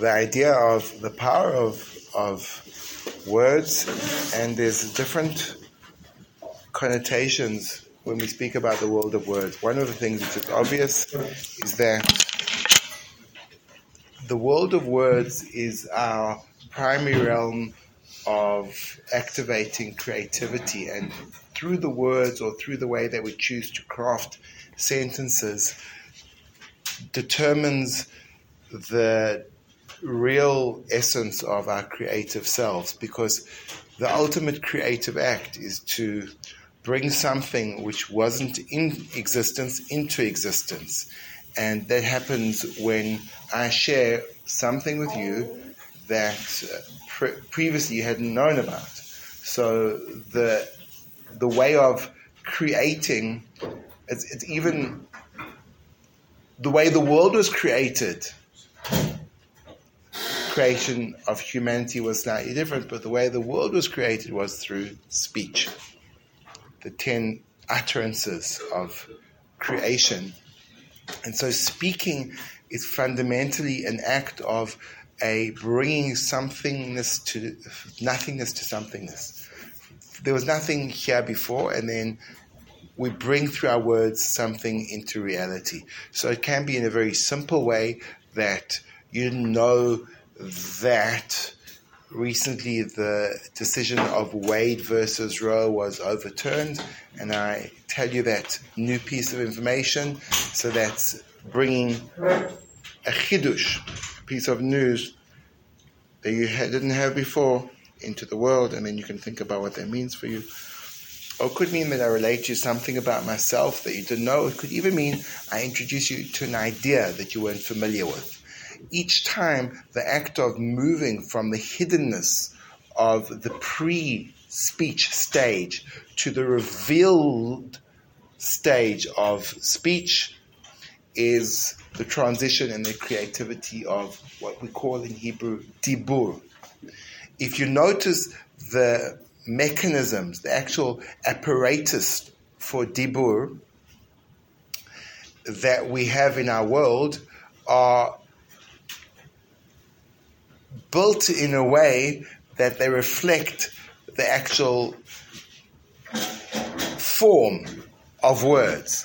the idea of the power of, of words, and there's different connotations when we speak about the world of words. One of the things which is obvious is that the world of words is our primary realm of activating creativity, and through the words or through the way that we choose to craft sentences, determines the real essence of our creative selves because the ultimate creative act is to bring something which wasn't in existence into existence. And that happens when I share something with you that uh, pre- previously you hadn't known about. So the the way of creating, it's, it's even the way the world was created creation of humanity was slightly different, but the way the world was created was through speech. The ten utterances of creation. And so speaking is fundamentally an act of a bringing somethingness to nothingness to somethingness. There was nothing here before, and then we bring through our words something into reality. So it can be in a very simple way that you know that recently the decision of Wade versus Roe was overturned, and I tell you that new piece of information. So that's bringing a chidush, piece of news that you didn't have before into the world, and then you can think about what that means for you. Or it could mean that I relate to you something about myself that you didn't know. It could even mean I introduce you to an idea that you weren't familiar with each time the act of moving from the hiddenness of the pre speech stage to the revealed stage of speech is the transition and the creativity of what we call in Hebrew dibur. If you notice the mechanisms, the actual apparatus for dibur that we have in our world are built in a way that they reflect the actual form of words.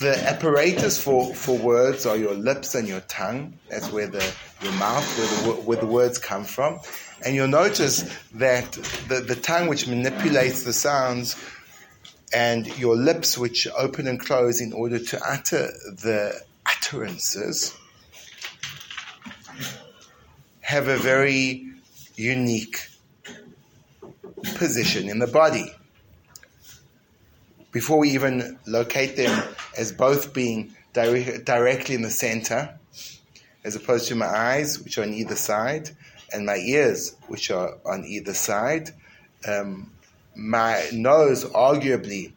The apparatus for, for words are your lips and your tongue. That's where the your mouth, where the, where the words come from. And you'll notice that the, the tongue, which manipulates the sounds, and your lips, which open and close in order to utter the utterances, have a very unique position in the body. Before we even locate them as both being dire- directly in the center, as opposed to my eyes, which are on either side, and my ears, which are on either side, um, my nose arguably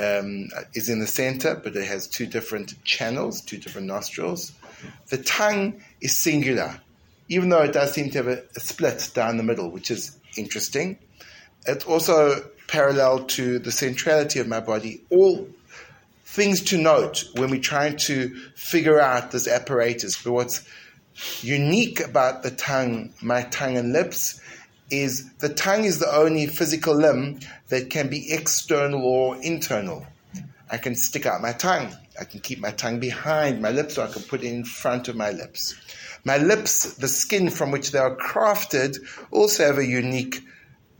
um, is in the center, but it has two different channels, two different nostrils. The tongue is singular even though it does seem to have a, a split down the middle, which is interesting. It's also parallel to the centrality of my body. All things to note when we're trying to figure out this apparatus. But what's unique about the tongue, my tongue and lips, is the tongue is the only physical limb that can be external or internal. I can stick out my tongue. I can keep my tongue behind my lips, or I can put it in front of my lips. My lips, the skin from which they are crafted, also have a unique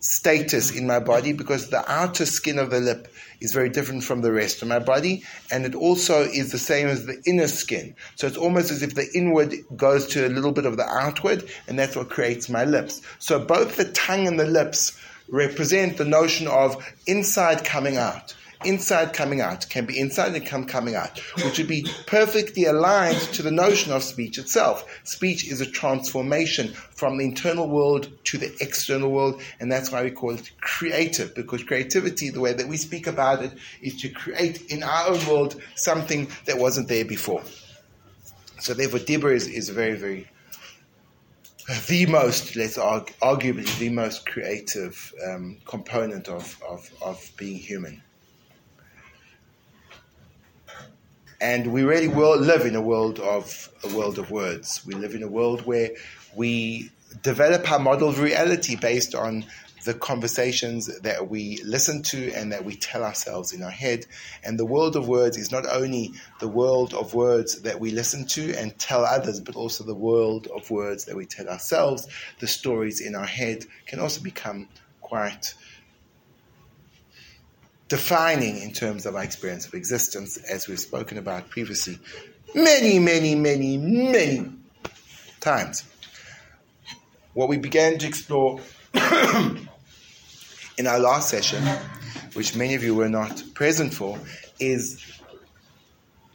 status in my body because the outer skin of the lip is very different from the rest of my body, and it also is the same as the inner skin. So it's almost as if the inward goes to a little bit of the outward, and that's what creates my lips. So both the tongue and the lips represent the notion of inside coming out inside coming out, can be inside and come coming out, which would be perfectly aligned to the notion of speech itself. Speech is a transformation from the internal world to the external world, and that's why we call it creative, because creativity, the way that we speak about it, is to create in our own world something that wasn't there before. So therefore, Dibur is, is very, very the most, let's argue, arguably the most creative um, component of, of, of being human. And we really will live in a world of a world of words. We live in a world where we develop our model of reality based on the conversations that we listen to and that we tell ourselves in our head. And the world of words is not only the world of words that we listen to and tell others, but also the world of words that we tell ourselves. The stories in our head can also become quite defining in terms of our experience of existence, as we've spoken about previously many, many, many, many times. What we began to explore in our last session, which many of you were not present for, is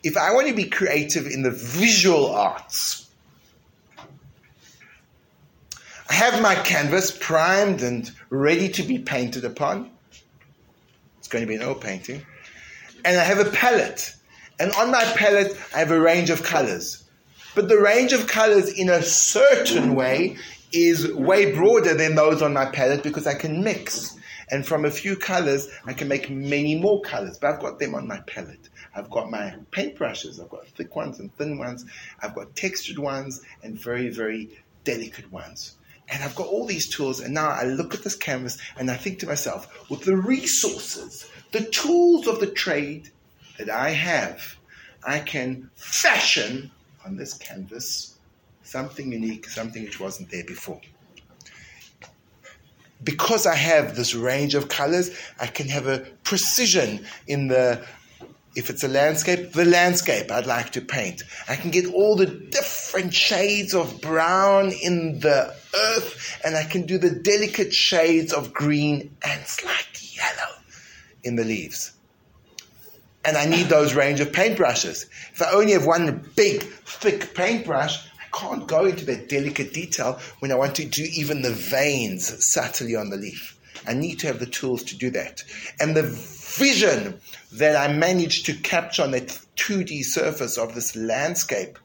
if I want to be creative in the visual arts, I have my canvas primed and ready to be painted upon. It's going to be an oil painting. And I have a palette. And on my palette, I have a range of colors. But the range of colors, in a certain way, is way broader than those on my palette because I can mix. And from a few colors, I can make many more colors, but I've got them on my palette. I've got my paintbrushes. I've got thick ones and thin ones. I've got textured ones and very, very delicate ones. And I've got all these tools, and now I look at this canvas and I think to myself, with the resources, the tools of the trade that I have, I can fashion on this canvas something unique, something which wasn't there before because I have this range of colors, I can have a precision in the, if it's a landscape, the landscape I'd like to paint. I can get all the different shades of brown in the earth, and I can do the delicate shades of green and slightly yellow in the leaves. And I need those range of paintbrushes. If I only have one big, thick paintbrush, I can't go into that delicate detail when I want to do even the veins subtly on the leaf. I need to have the tools to do that. And the vision that I manage to capture on that 2D surface of this landscape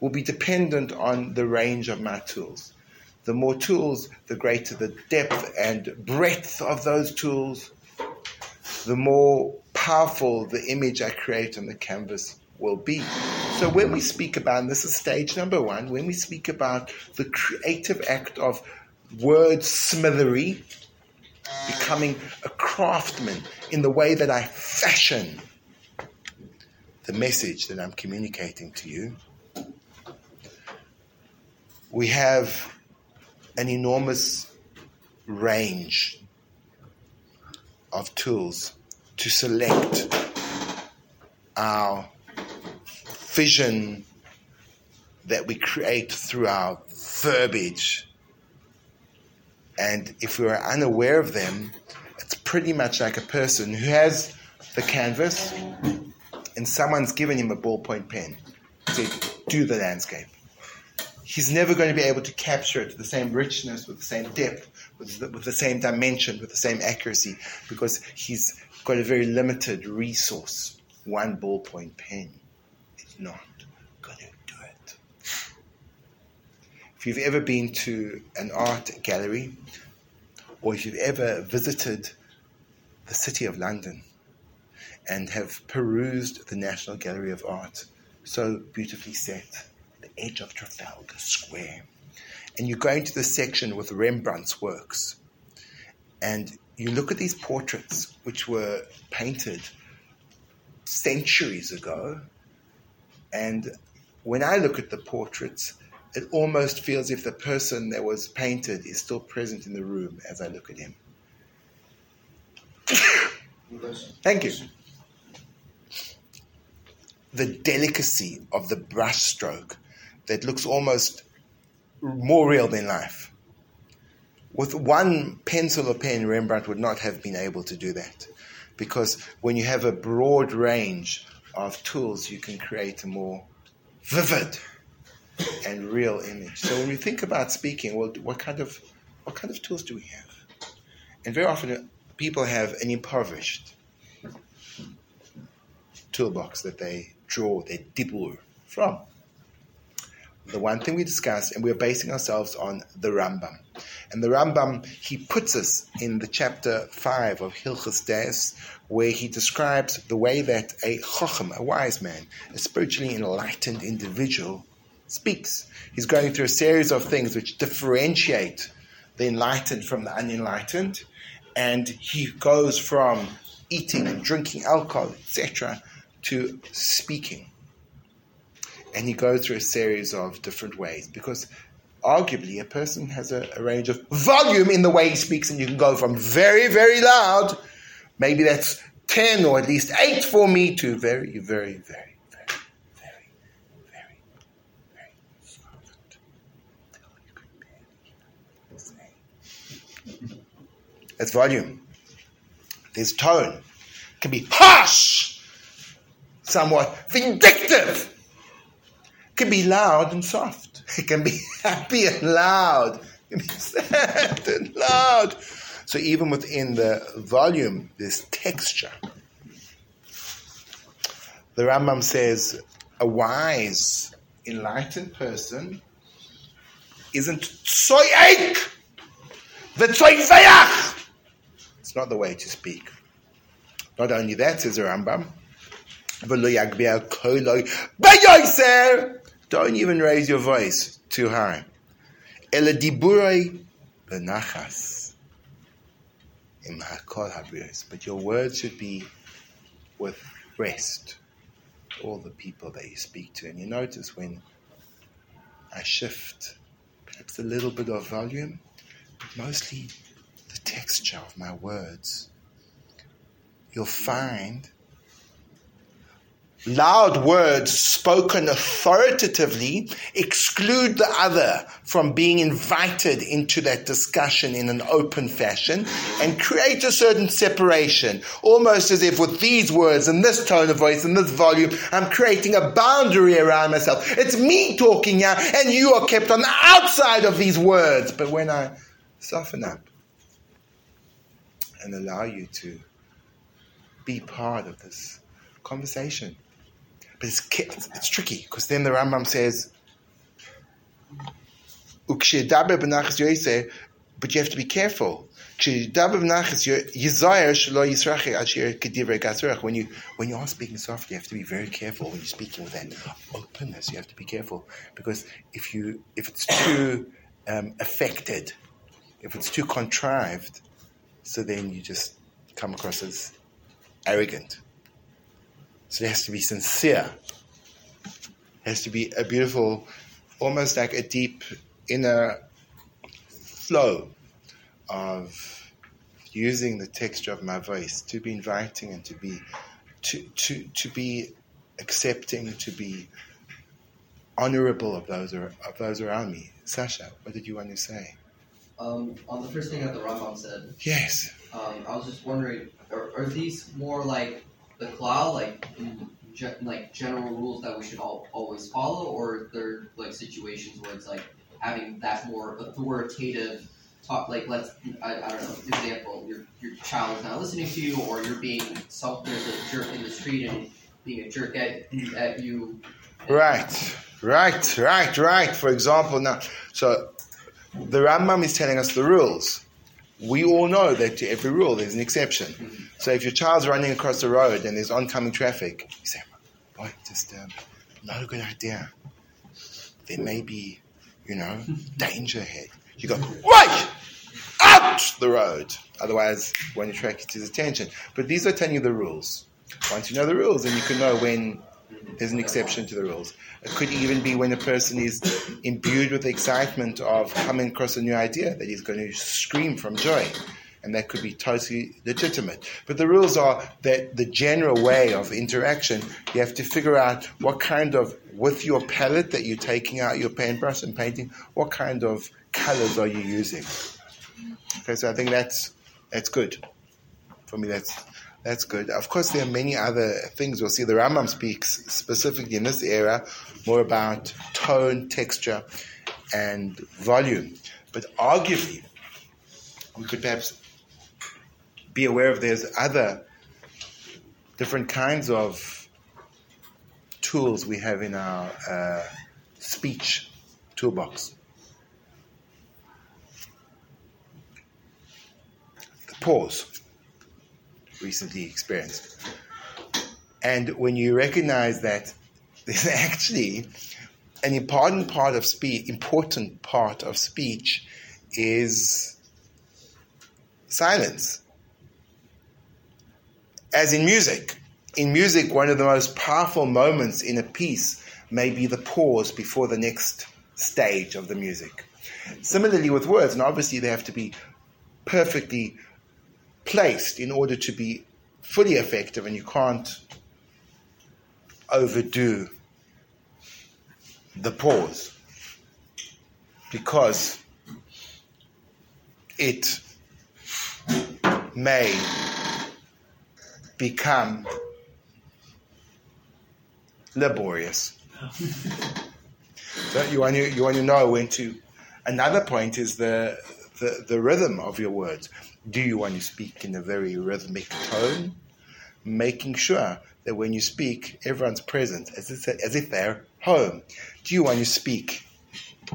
will be dependent on the range of my tools. The more tools, the greater the depth and breadth of those tools, the more powerful the image I create on the canvas will be. So when we speak about, and this is stage number one, when we speak about the creative act of word smithery, becoming a craftsman in the way that I fashion the message that I'm communicating to you, we have an enormous range of tools to select our vision that we create through our verbiage. And if we are unaware of them, it's pretty much like a person who has the canvas and someone's given him a ballpoint pen to do the landscape. He's never going to be able to capture it with the same richness, with the same depth, with the, with the same dimension, with the same accuracy, because he's got a very limited resource one ballpoint pen is not going to do it. If you've ever been to an art gallery, or if you've ever visited the City of London and have perused the National Gallery of Art, so beautifully set, edge of Trafalgar Square, and you go into the section with Rembrandt's works, and you look at these portraits which were painted centuries ago and when I look at the portraits, it almost feels if the person that was painted is still present in the room as I look at him. Thank you. The delicacy of the brushstroke that looks almost more real than life. With one pencil or pen, Rembrandt would not have been able to do that. Because when you have a broad range of tools, you can create a more vivid and real image. So when we think about speaking, well, what kind of what kind of tools do we have? And very often, uh, people have an impoverished toolbox that they draw their dibur from. The one thing we discussed, and we're basing ourselves on the Rambam. And the Rambam, he puts us in the chapter 5 of Hilchas Des, where he describes the way that a chochem, a wise man, a spiritually enlightened individual, speaks. He's going through a series of things which differentiate the enlightened from the unenlightened, and he goes from eating and drinking alcohol, etc., to speaking. And he goes through a series of different ways because arguably a person has a, a, range of volume in the way he speaks, and you can go from very, very loud, maybe that's 10 or at least 8 for me, to very, very, very, very, very, very, very soft. That's volume. There's tone. It can be harsh, somewhat vindictive. Can be loud and soft. It can be happy and loud. It can be sad and loud. So even within the volume, there's texture. The Rambam says a wise, enlightened person isn't tsoyek, the tsoyveach. It's not the way to speak. Not only that, says the Rambam, don't even raise your voice too high. benachas But your words should be with rest. All the people that you speak to. And you notice when I shift perhaps a little bit of volume, but mostly the texture of my words, you'll find Loud words spoken authoritatively exclude the other from being invited into that discussion in an open fashion and create a certain separation, almost as if with these words and this tone of voice and this volume, I'm creating a boundary around myself. It's me talking now, and you are kept on the outside of these words. But when I soften up and allow you to be part of this conversation, but it's, it's tricky because then the Rambam says, but you have to be careful. When you when you are speaking softly, you have to be very careful. When you're speaking with that openness, you have to be careful because if you if it's too um, affected, if it's too contrived, so then you just come across as arrogant. So it has to be sincere. It has to be a beautiful, almost like a deep inner flow of using the texture of my voice to be inviting and to be to to to be accepting, to be honorable of those of those around me. Sasha, what did you want to say? Um, on the first thing that the Rambam said. Yes. Um, I was just wondering, are, are these more like the cloud, like ge- like general rules that we should all always follow, or there like situations where it's like having that more authoritative talk? Like let's I, I don't know example, your your child is not listening to you, or you're being some there's a jerk in the street and being a jerk at at you. Right, right, right, right. For example, now so the Rambam is telling us the rules. We all know that to every rule there's an exception. So if your child's running across the road and there's oncoming traffic, you say, boy, just um, not a good idea. There may be, you know, danger ahead. You go, right, out the road. Otherwise, when attract his attention. But these are telling you the rules. Once you know the rules, then you can know when there's an exception to the rules. It could even be when a person is imbued with the excitement of coming across a new idea that he's going to scream from joy and that could be totally legitimate. But the rules are that the general way of interaction, you have to figure out what kind of, with your palette that you're taking out your paintbrush and painting, what kind of colors are you using? Okay, so I think that's that's good. For me, that's that's good. Of course, there are many other things. We'll see the Rambam speaks specifically in this era more about tone, texture, and volume. But arguably, we could perhaps be aware of there's other different kinds of tools we have in our uh, speech toolbox. pause recently experienced. And when you recognize that there's actually an important part of speech, important part of speech is silence. As in music. In music, one of the most powerful moments in a piece may be the pause before the next stage of the music. Similarly with words, and obviously they have to be perfectly placed in order to be fully effective, and you can't overdo the pause because it may become laborious. so you want to you want to know when to. Another point is the, the the rhythm of your words. Do you want to speak in a very rhythmic tone, making sure that when you speak, everyone's present as if, as if they're home? Do you want to speak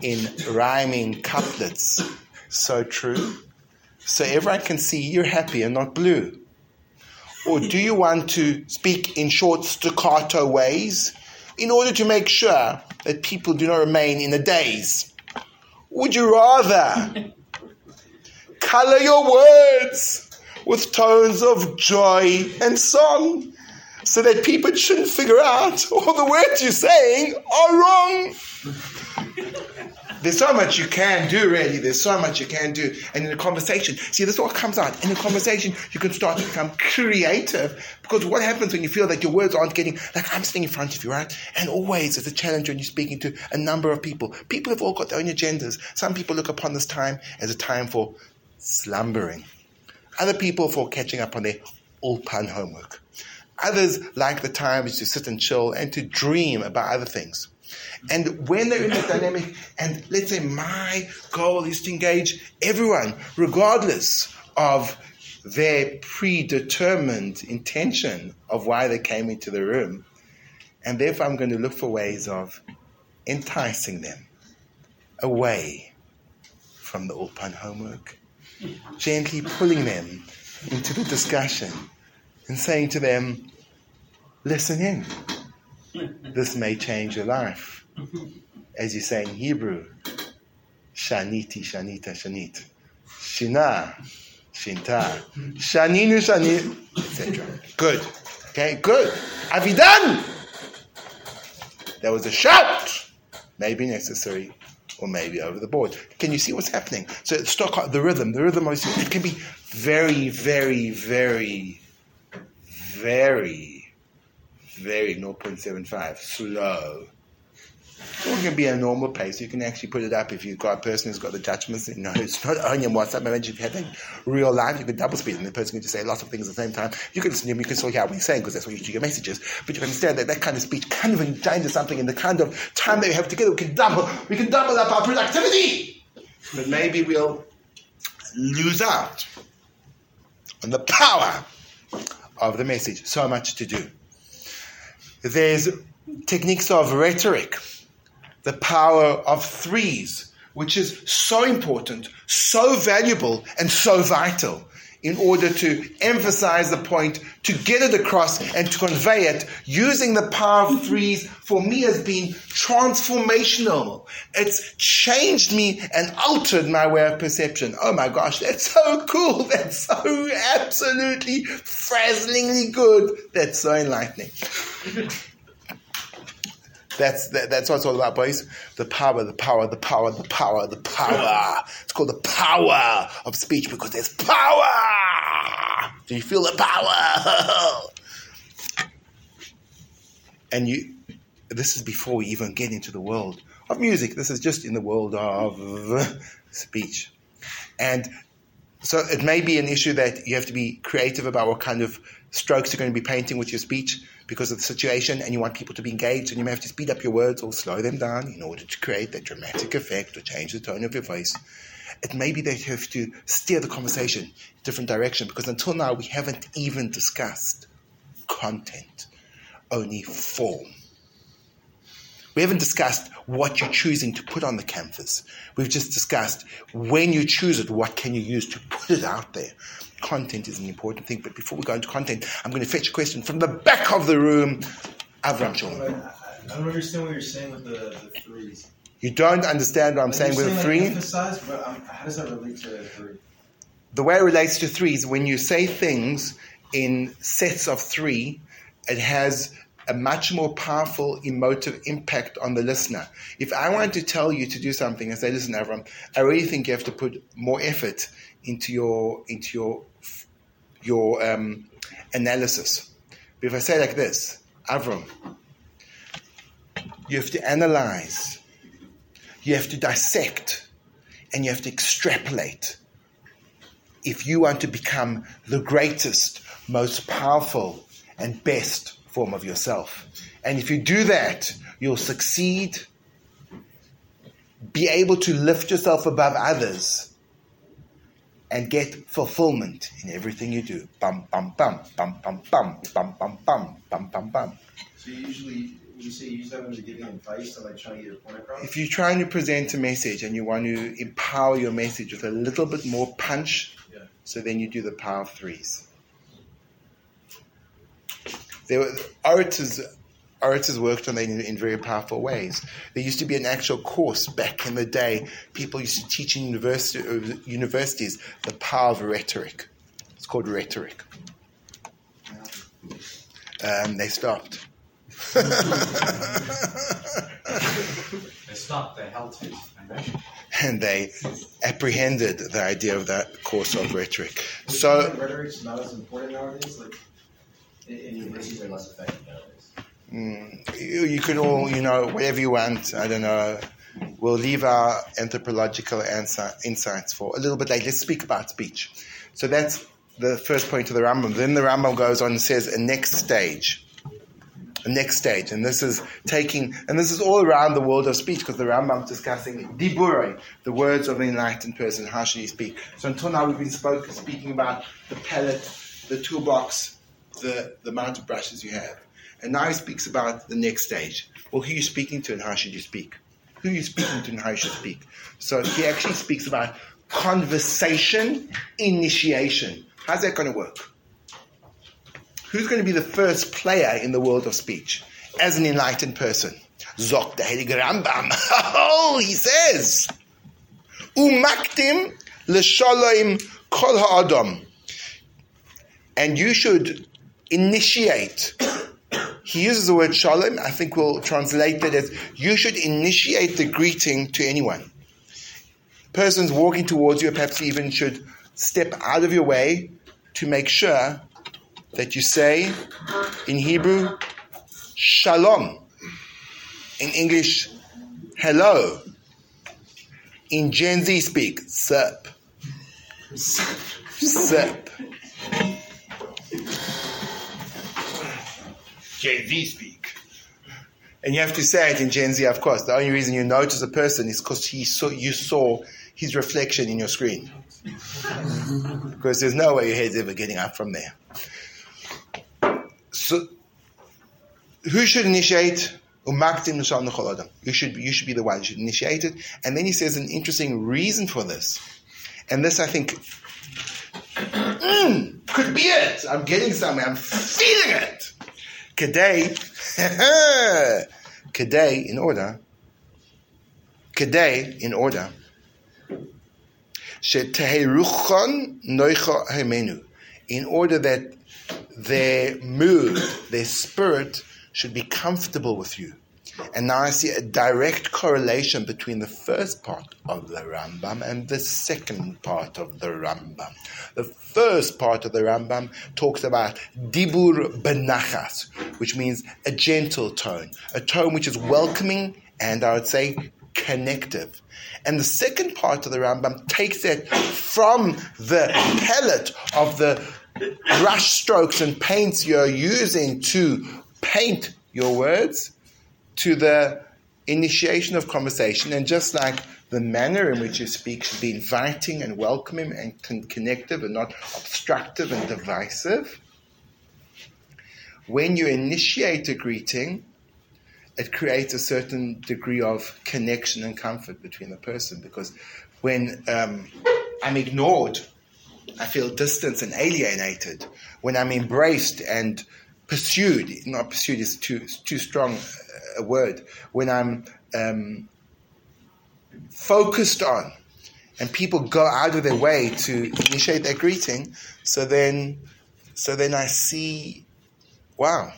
in rhyming couplets? So true. So everyone can see you're happy and not blue. Or do you want to speak in short staccato ways in order to make sure that people do not remain in a daze? Would you rather color your words with tones of joy and song so that people shouldn't figure out all the words you're saying are wrong? There's so much you can do, really. There's so much you can do. And in a conversation, see, this all comes out. In a conversation, you can start to become creative. Because what happens when you feel that your words aren't getting, like I'm sitting in front of you, right? And always it's a challenge when you're speaking to a number of people. People have all got their own agendas. Some people look upon this time as a time for slumbering. Other people for catching up on their ulpan homework. Others like the time to sit and chill and to dream about other things. And when they're in that dynamic, and let's say my goal is to engage everyone, regardless of their predetermined intention of why they came into the room. And therefore, I'm going to look for ways of enticing them away from the Ulpan homework, gently pulling them into the discussion and saying to them, listen in. This may change your life as you say in Hebrew, Shaniti, Shanita, Shanit. Shina, Shinta. Shaninu, Shanit, etc. Good. Okay, good. Avidan! There was a shout. Maybe necessary or maybe over the board. Can you see what's happening? So stock the rhythm, the rhythm it can be very, very, very, very, very 0.75 slow or it can be a normal pace. You can actually put it up if you've got a person who's got the judgments. You knows not only on WhatsApp. Imagine if you had that real life, you could double speed and the person can just say lots of things at the same time. You can him, you can still hear what he's saying because that's what you do your messages. But you can understand that that kind of speech kind of engenders something in the kind of time that we have together. We can double, we can double up our productivity. But maybe we'll lose out on the power of the message. So much to do. There's techniques of rhetoric the power of threes, which is so important, so valuable, and so vital in order to emphasize the point, to get it across, and to convey it using the power of threes for me has been transformational. It's changed me and altered my way of perception. Oh my gosh, that's so cool. That's so absolutely frazzlingly good. That's so enlightening. That's that, that's what it's all about, boys. The power, the power, the power, the power, the power. It's called the power of speech because there's power. Do you feel the power? and you, this is before we even get into the world of music. This is just in the world of speech, and so it may be an issue that you have to be creative about what kind of strokes you're going to be painting with your speech because of the situation and you want people to be engaged and you may have to speed up your words or slow them down in order to create that dramatic effect or change the tone of your voice. It may be that you have to steer the conversation in a different direction because until now we haven't even discussed content, only form. We haven't discussed what you're choosing to put on the canvas. We've just discussed when you choose it, what can you use to put it out there. Content is an important thing. But before we go into content, I'm going to fetch a question from the back of the room. Avram Shalom. I, don't understand what you're saying with the, the threes. You don't understand what I'm saying with a like, three? emphasize, but um, how does that relate to three? The way it relates to three is when you say things in sets of three, it has a much more powerful emotive impact on the listener. If I want to tell you to do something and say, listen, Avram, I really think you have to put more effort into your into your your um, analysis. But if I say like this, Avram, you have to analyze, you have to dissect, and you have to extrapolate if you want to become the greatest, most powerful, and best form of yourself. And if you do that, you'll succeed, be able to lift yourself above others, and get fulfillment in everything you do. Bum, bum, bum, bum, bum, bum, bum, bum, bum, bum, bum, bum. So you usually, would you say you use that when you're giving advice and like trying to get your point across? If you're trying to present a message and you want to empower your message with a little bit more punch, Yeah. so then you do the power of threes. There were orators. Orators worked on that in, in very powerful ways. There used to be an actual course back in the day. People used to teach in university, uh, universities the power of rhetoric. It's called rhetoric. Um, they stopped. They stopped, they held it. and and they apprehended the idea of that course of rhetoric. So, think rhetoric's not as important nowadays. Like in, in universities are less effective nowadays. Mm, you, you can all, you know, whatever you want. I don't know. We'll leave our anthropological answer, insights for a little bit later. Let's speak about speech. So that's the first point of the Rambam. Then the Rambam goes on and says a next stage. A next stage. And this is taking, and this is all around the world of speech because the Rambam is discussing diburei, the words of an enlightened person. How should he speak? So until now we've been spoke, speaking about the palette, the toolbox, the, the amount of brushes you have. And now he speaks about the next stage. Well, who are you speaking to and how should you speak? Who are you speaking to and how you should speak? So he actually speaks about conversation initiation. How's that going to work? Who's going to be the first player in the world of speech as an enlightened person? Zok the Rambam. Oh, he says, Umaktim l'shalom kol ha'adam. And you should initiate. He uses the word shalom. I think we'll translate that as you should initiate the greeting to anyone. Persons walking towards you, perhaps even should step out of your way to make sure that you say in Hebrew, shalom. In English, hello. In Gen Z speak, sup. Sup. Gen Z speak. And you have to say it in Gen Z, of course. The only reason you notice a person is because he saw, you saw his reflection in your screen. because there's no way your head's ever getting up from there. So, who should initiate? Umaktim l'shal nechol. You should, you should be the one who should initiate it. And then he says an interesting reason for this. And this, I think, mm, could be it. I'm getting somewhere. I'm feeling it. Today, today, in order, today, in order, hemenu, in order that their mood, their spirit should be comfortable with you. And now I see a direct correlation between the first part of the Rambam and the second part of the Rambam. The first part of the Rambam talks about dibur benachas, which means a gentle tone, a tone which is welcoming and I would say connective. And the second part of the Rambam takes it from the palette of the brush strokes and paints you're using to paint your words to the initiation of conversation. And just like the manner in which you speak should be inviting and welcoming and con- connective and not obstructive and divisive, when you initiate a greeting, it creates a certain degree of connection and comfort between the person because when um, I'm ignored I feel distant and alienated. When I'm embraced and pursued, not pursued is too too strong a word. When I'm um, focused on, and people go out of their way to initiate their greeting, so then, so then I see, wow,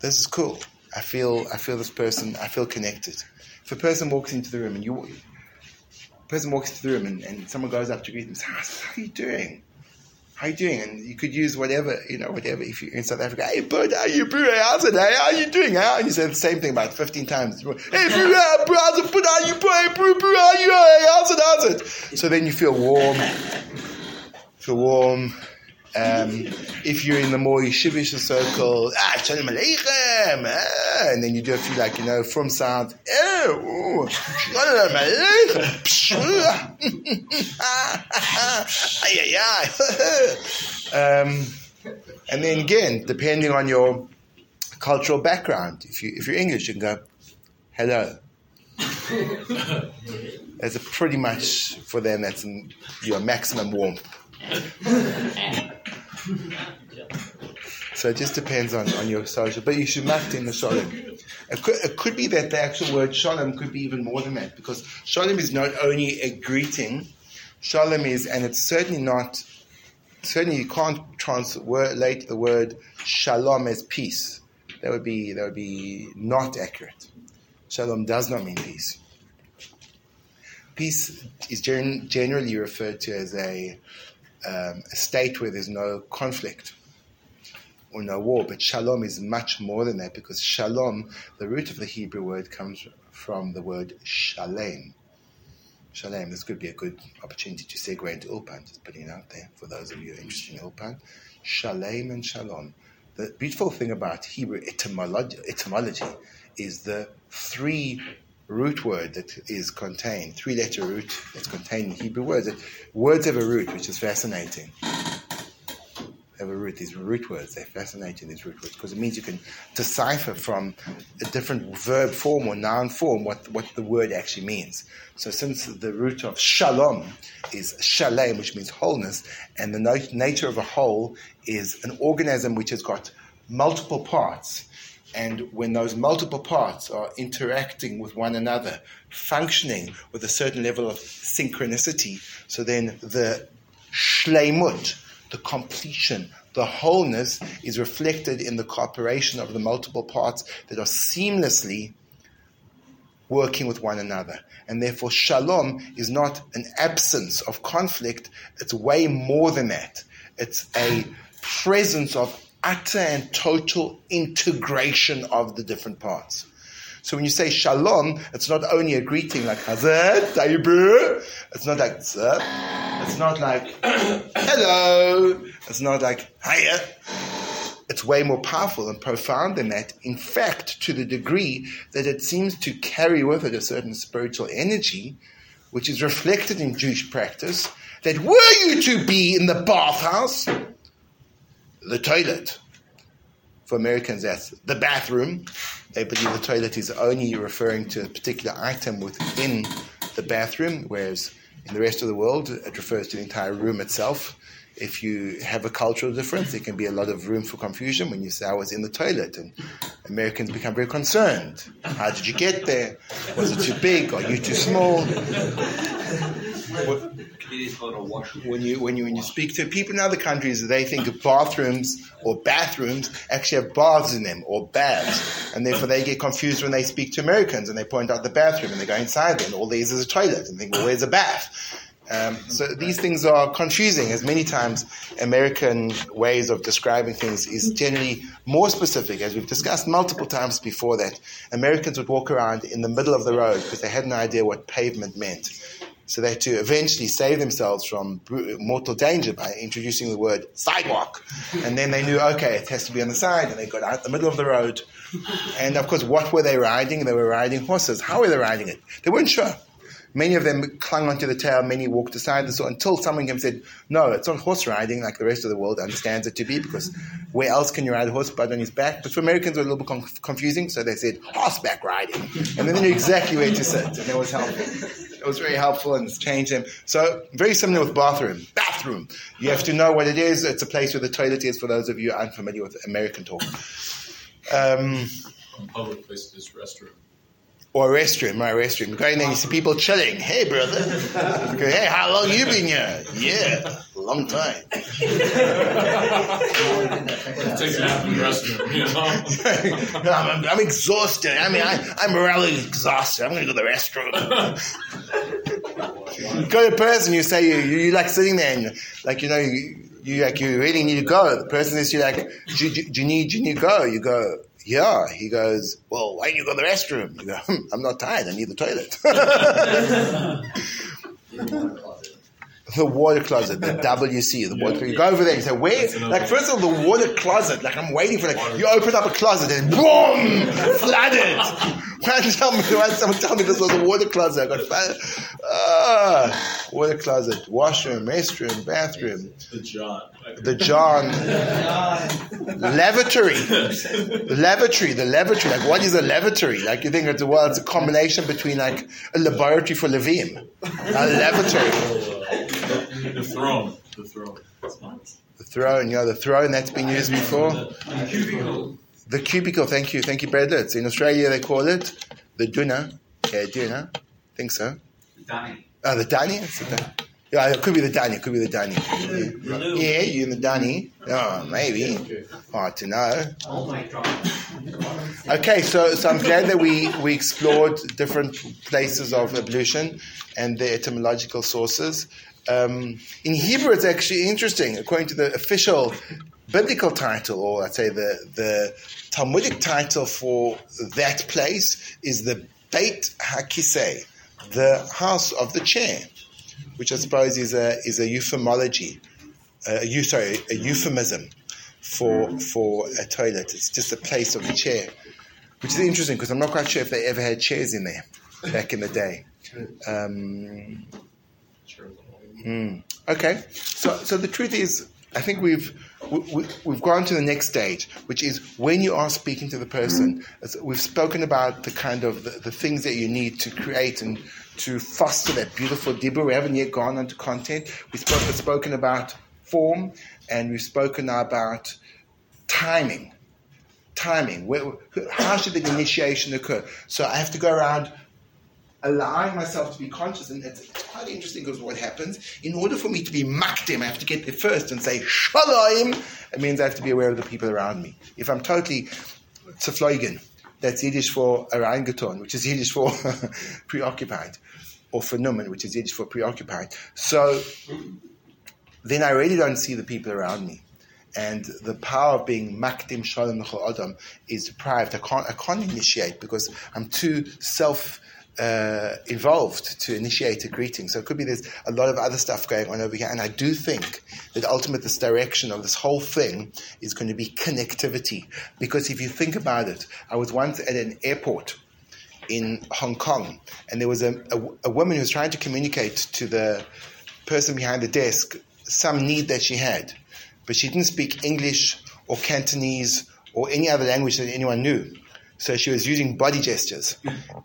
this is cool. I feel, I feel this person. I feel connected. If a person walks into the room and you, person walks into the room and, and someone goes up to greet them, "How are you doing?" How you doing? And you could use whatever, you know, whatever. If you're in South Africa, hey, bud, how you, bro? How's it? Hey, how you doing? How? And you say the same thing about 15 times. Hey, how's it? How you, bro, how you? Hey, how's it? How's it? So then you feel warm, feel warm. Um, if you're in the more yeshivish circle, ah, shalom aleichem, ah, and then you do a few like, you know, from sound, oh, shalom aleichem, um, and then again, depending on your cultural background, if you if you're English, you can go, hello. that's a pretty much for them. That's your maximum warmth. So it just depends on, on your social. But you should mark in the shalom. It could, it could be that the actual word shalom could be even more than that because shalom is not only a greeting, shalom is, and it's certainly not, certainly you can't translate the word shalom as peace. That would be, that would be not accurate. Shalom does not mean peace. Peace is gen- generally referred to as a um, a state where there's no conflict or no war. But shalom is much more than that because shalom, the root of the Hebrew word, comes from the word shalem. Shalem, this could be a good opportunity to segue into Ulpan, just putting it out there for those of you interested in Ulpan. Shalem and shalom. The beautiful thing about Hebrew etymology, etymology is the three root word that is contained, three letter root that's contained in Hebrew words. Words have a root, which is fascinating. Have a root, these root words, they're fascinating, these root words, because it means you can decipher from a different verb form or noun form what, what the word actually means. So, since the root of shalom is shalem, which means wholeness, and the nature of a whole is an organism which has got multiple parts, and when those multiple parts are interacting with one another, functioning with a certain level of synchronicity, so then the shleimut, the completion, the wholeness is reflected in the cooperation of the multiple parts that are seamlessly working with one another. And therefore, shalom is not an absence of conflict, it's way more than that. It's a presence of utter and total integration of the different parts. So when you say shalom, it's not only a greeting like Hazet, It's not like It's not like hello. It's not like hiya. It's way more powerful and profound than that. In fact, to the degree that it seems to carry with it a certain spiritual energy, which is reflected in Jewish practice, that were you to be in the bathhouse, the toilet. For Americans, that's the bathroom. They believe the toilet is only referring to a particular item within the bathroom, whereas in the rest of the world, it refers to the entire room itself. If you have a cultural difference, there can be a lot of room for confusion when you say, I was in the toilet. And Americans become very concerned. How did you get there? Was it too big? Are you too small? When you when you when you speak to people in other countries, they think of bathrooms or bathrooms actually have baths in them or baths, and therefore they get confused when they speak to Americans and they point out the bathroom and they go inside there and all there is is a toilet and think, well, where's a bath? Um, so these things are confusing, as many times American ways of describing things is generally more specific, as we've discussed multiple times before. That Americans would walk around in the middle of the road because they had no idea what pavement meant. So they had to eventually save themselves from mortal danger by introducing the word sidewalk. And then they knew, okay, it has to be on the side, and they got out the middle of the road. And of course, what were they riding? They were riding horses. How were they riding it? They weren't sure. Many of them clung onto the tail, many walked aside, and so until someone came said, no, it's not horse riding like the rest of the world understands it to be, because where else can you ride a horse but on his back? But for Americans, it was a little bit conf- confusing, so they said horseback riding, and then they knew exactly where to sit, and that was helpful. It was very helpful and it's changed them. So very similar with bathroom. Bathroom. You have to know what it is. It's a place where the toilet is for those of you unfamiliar with American talk. Um, Public places, restroom. Or a restroom, my restroom. You go in there you see people chilling. Hey, brother. Go, hey, how long you been here? Yeah, long time. Take a nap in the restroom, you know? I'm, I'm exhausted. I mean, I, I'm really exhausted. I'm going to go to the restroom. you go to a person, you say you, you, you like sitting there and like, you know, you, you like, you really need to go. The person is you like, do, do, do you need, do you need to go? You go, yeah. He goes, well, why don't you go to the restroom? You go, "Hmm, I'm not tired. I need the toilet. the water closet, the WC, the water. You go over there and say, "Where?" Like first of all, the water closet. Like I'm waiting for like you open up a closet and boom, flooded. Why tell me? Why someone tell me this was a water closet? I got flooded. Ah, water closet, washroom, restroom, bathroom, The John. the John lavatory, lavatory, the lavatory. Like what is a lavatory? Like you think it's a well, it's a combination between like a laboratory for Levim, a lavatory. The throne. The throne. The throne, yeah, the throne that's been used before. The cubicle. Thank you, thank you. It's in Australia they call it the duna. Yeah, duna. think so. Oh, the dunny? It's the dunny. Yeah, it could be the dunny, it could be the dunny. Yeah, yeah you and the dunny. Oh, maybe. Hard to know. Oh my god. Okay, so, so I'm glad that we, we explored different places of ablution and their etymological sources. Um, in Hebrew, it's actually interesting. According to the official biblical title, or I'd say the, the Talmudic title for that place, is the Beit HaKisei, the house of the chair, which I suppose is a, is a euphemology, uh, a, eu- sorry, a euphemism for, for a toilet. It's just a place of the chair which is interesting because I'm not quite sure if they ever had chairs in there back in the day. Um, hmm. Okay, so so the truth is, I think we've we, we've gone to the next stage, which is when you are speaking to the person. We've spoken about the kind of the, the things that you need to create and to foster that beautiful dibur. We haven't yet gone on to content. We've spoken, spoken about form, and we've spoken about timing timing. Where, how should the initiation occur? So I have to go around allowing myself to be conscious, and it's quite interesting because what happens, in order for me to be makdim, I have to get there first and say shalom. It means I have to be aware of the people around me. If I'm totally zerflogen, that's Yiddish for orangutan, which is Yiddish for preoccupied, or numen, which is Yiddish for preoccupied. So then I really don't see the people around me. And the power of being makdim shalom adam is deprived. I can't, I can't initiate because I'm too self uh, involved to initiate a greeting. So it could be there's a lot of other stuff going on over here. And I do think that ultimately this direction of this whole thing is going to be connectivity. Because if you think about it, I was once at an airport in Hong Kong, and there was a, a, a woman who was trying to communicate to the person behind the desk some need that she had, but she didn't speak English or Cantonese or any other language that anyone knew. So she was using body gestures.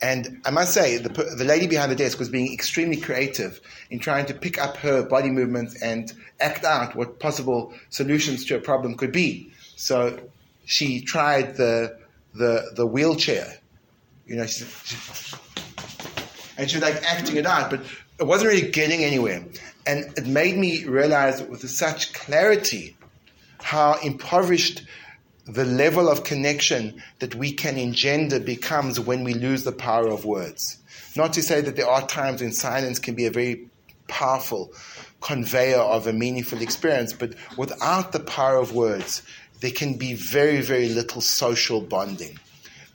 And I must say, the, the lady behind the desk was being extremely creative in trying to pick up her body movements and act out what possible solutions to a problem could be. So she tried the, the, the wheelchair. You know, she, and she was like acting it out, but it wasn't really getting anywhere. And it made me realize with such clarity how impoverished the level of connection that we can engender becomes when we lose the power of words. Not to say that there are times when silence can be a very powerful conveyor of a meaningful experience, but without the power of words, there can be very, very little social bonding.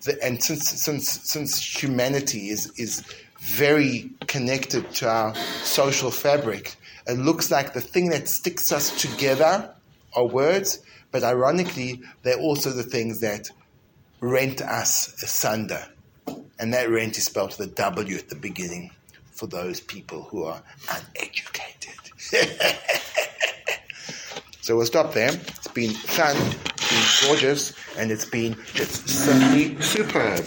The, and since, since, since humanity is, is very connected to our social fabric, it looks like the thing that sticks us together are words, but ironically, they're also the things that rent us asunder. And that rent is spelled with a W at the beginning for those people who are uneducated. so we'll stop there. It's been fun, it's been gorgeous, and it's been just simply superb.